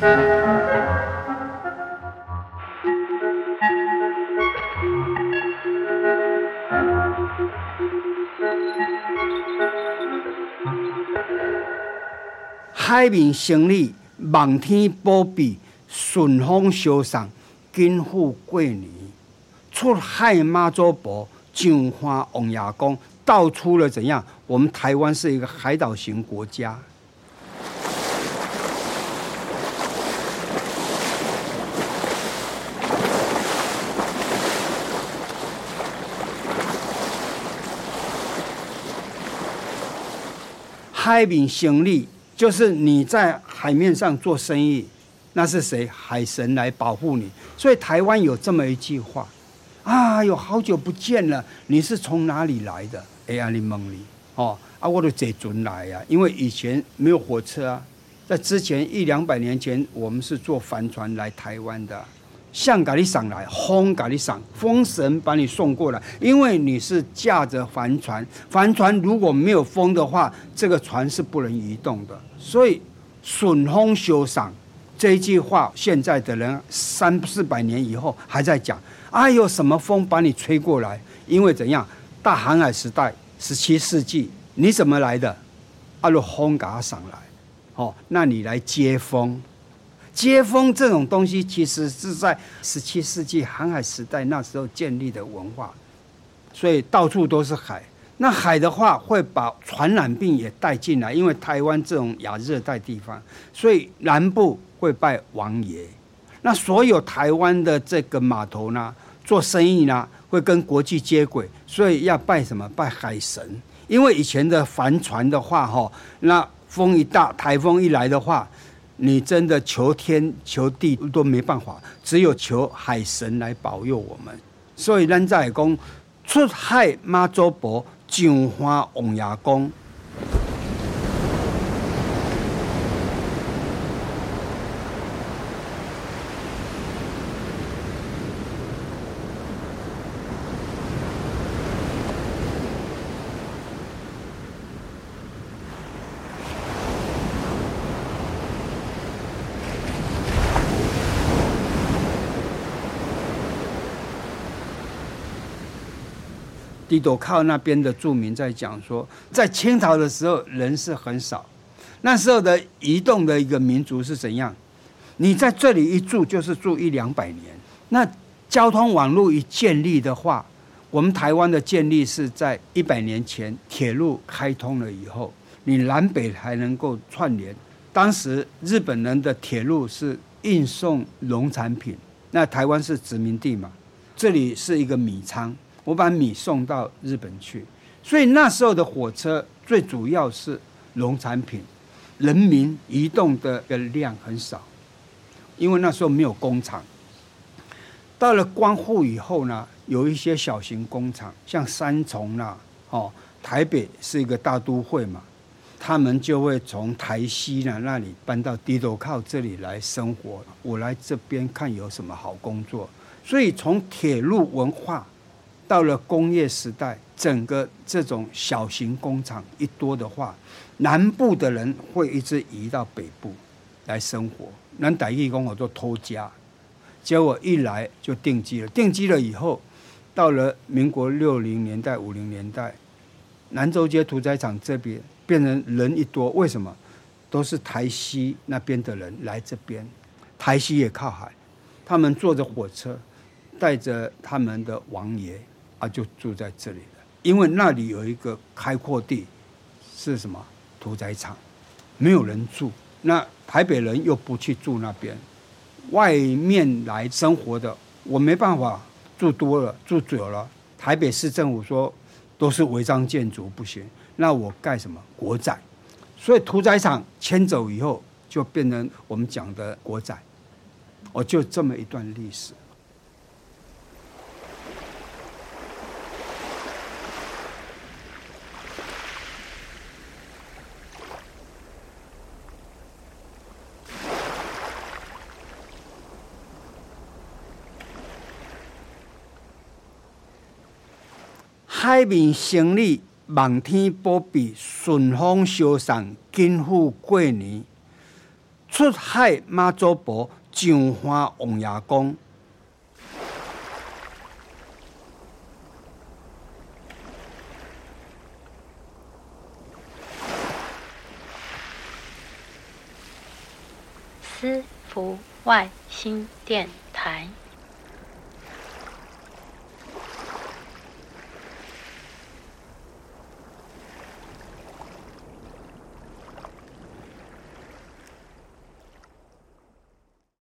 海面行礼，望天保庇，顺风相送，金富过年。出海妈祖婆，上花王爷公，道出了怎样？我们台湾是一个海岛型国家。海面行李。就是你在海面上做生意，那是谁？海神来保护你。所以台湾有这么一句话：啊，有好久不见了，你是从哪里来的？哎呀，你梦里哦啊，我都坐船来呀，因为以前没有火车啊，在之前一两百年前，我们是坐帆船来台湾的。像赶你上来，风赶你上，风神把你送过来，因为你是驾着帆船，帆船如果没有风的话，这个船是不能移动的。所以顺风相送这一句话，现在的人三四百年以后还在讲。哎呦，什么风把你吹过来？因为怎样？大航海时代，十七世纪，你怎么来的？阿罗风赶他上来，哦，那你来接风。接风这种东西，其实是在十七世纪航海时代那时候建立的文化，所以到处都是海。那海的话，会把传染病也带进来，因为台湾这种亚热带地方，所以南部会拜王爷。那所有台湾的这个码头呢，做生意呢，会跟国际接轨，所以要拜什么？拜海神。因为以前的帆船的话，哈，那风一大，台风一来的话。你真的求天求地都没办法，只有求海神来保佑我们。所以咱在讲出海妈祖婆，上花王爷公。地斗靠那边的住民在讲说，在清朝的时候人是很少，那时候的移动的一个民族是怎样？你在这里一住就是住一两百年。那交通网络一建立的话，我们台湾的建立是在一百年前铁路开通了以后，你南北还能够串联。当时日本人的铁路是运送农产品，那台湾是殖民地嘛，这里是一个米仓。我把米送到日本去，所以那时候的火车最主要是农产品，人民移动的量很少，因为那时候没有工厂。到了光复以后呢，有一些小型工厂，像三重啦，哦，台北是一个大都会嘛，他们就会从台西呢那里搬到低头靠这里来生活。我来这边看有什么好工作，所以从铁路文化。到了工业时代，整个这种小型工厂一多的话，南部的人会一直移到北部来生活。南台义工我做偷家，结果一来就定居了。定居了以后，到了民国六零年代、五零年代，南州街屠宰场这边变成人一多，为什么？都是台西那边的人来这边，台西也靠海，他们坐着火车，带着他们的王爷。啊，就住在这里了，因为那里有一个开阔地，是什么屠宰场，没有人住。那台北人又不去住那边，外面来生活的，我没办法住多了，住久了。台北市政府说都是违章建筑不行，那我盖什么国宅？所以屠宰场迁走以后，就变成我们讲的国宅。我就这么一段历史。海面行礼，望天保庇，顺风相送，金富过年。出海妈祖婆，上花王爷公。思福外星电台。